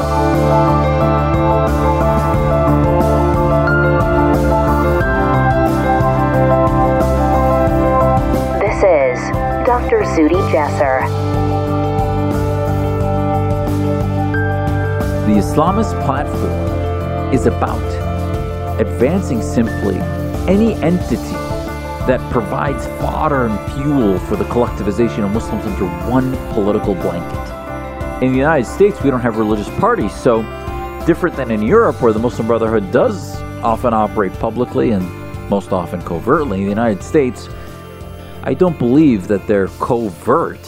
This is Dr. Zuhdi Jasser. The Islamist platform is about advancing simply any entity that provides fodder and fuel for the collectivization of Muslims under one political blanket. In the United States, we don't have religious parties, so different than in Europe, where the Muslim Brotherhood does often operate publicly and most often covertly. In the United States, I don't believe that they're covert.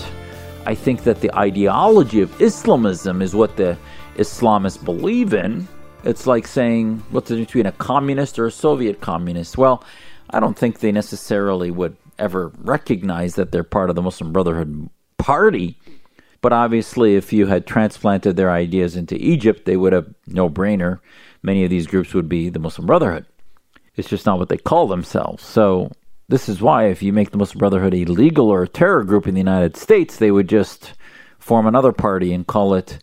I think that the ideology of Islamism is what the Islamists believe in. It's like saying, what's the difference between a communist or a Soviet communist? Well, I don't think they necessarily would ever recognize that they're part of the Muslim Brotherhood party. But obviously, if you had transplanted their ideas into Egypt, they would have no brainer. Many of these groups would be the Muslim Brotherhood. It's just not what they call themselves. So, this is why if you make the Muslim Brotherhood a legal or a terror group in the United States, they would just form another party and call it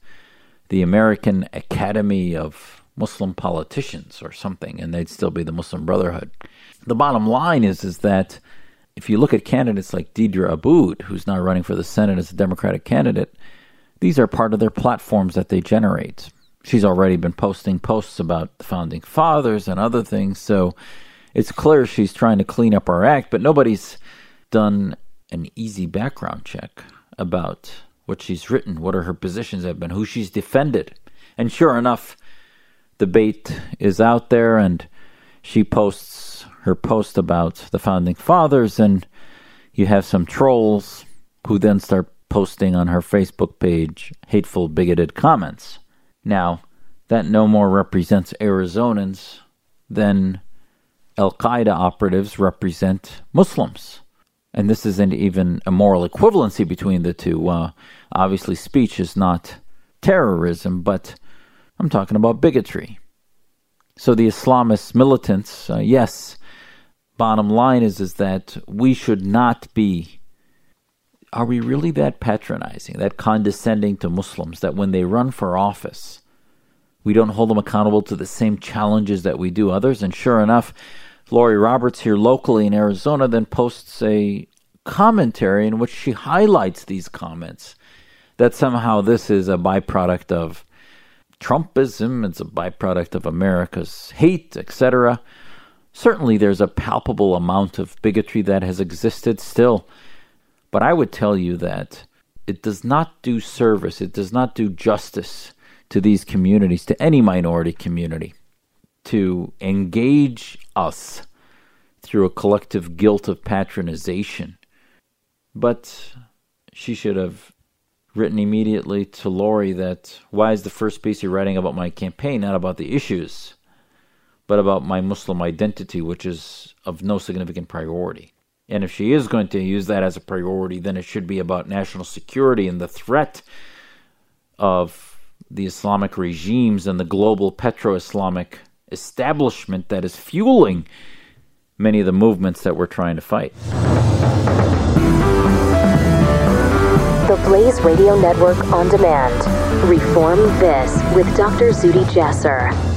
the American Academy of Muslim Politicians or something, and they'd still be the Muslim Brotherhood. The bottom line is is that if you look at candidates like Deedra Abboud, who's now running for the Senate as a Democratic candidate, these are part of their platforms that they generate. She's already been posting posts about the founding fathers and other things, so it's clear she's trying to clean up our act, but nobody's done an easy background check about what she's written, what are her positions have been, who she's defended. And sure enough, the bait is out there, and she posts her post about the founding fathers, and you have some trolls who then start posting on her Facebook page hateful, bigoted comments. Now, that no more represents Arizonans than Al Qaeda operatives represent Muslims. And this isn't even a moral equivalency between the two. Uh, obviously, speech is not terrorism, but I'm talking about bigotry. So the Islamist militants, uh, yes, bottom line is is that we should not be are we really that patronizing, that condescending to Muslims that when they run for office, we don't hold them accountable to the same challenges that we do others? And sure enough, Laurie Roberts here locally in Arizona then posts a commentary in which she highlights these comments that somehow this is a byproduct of Trumpism, it's a byproduct of America's hate, etc. Certainly, there's a palpable amount of bigotry that has existed still. But I would tell you that it does not do service, it does not do justice to these communities, to any minority community, to engage us through a collective guilt of patronization. But she should have written immediately to Laurie that why is the first piece you're writing about my campaign, not about the issues, but about my Muslim identity, which is of no significant priority. And if she is going to use that as a priority, then it should be about national security and the threat of the Islamic regimes and the global petro Islamic establishment that is fueling many of the movements that we're trying to fight. The Blaze Radio Network on demand. Reform This with Dr. Zuhdi Jasser.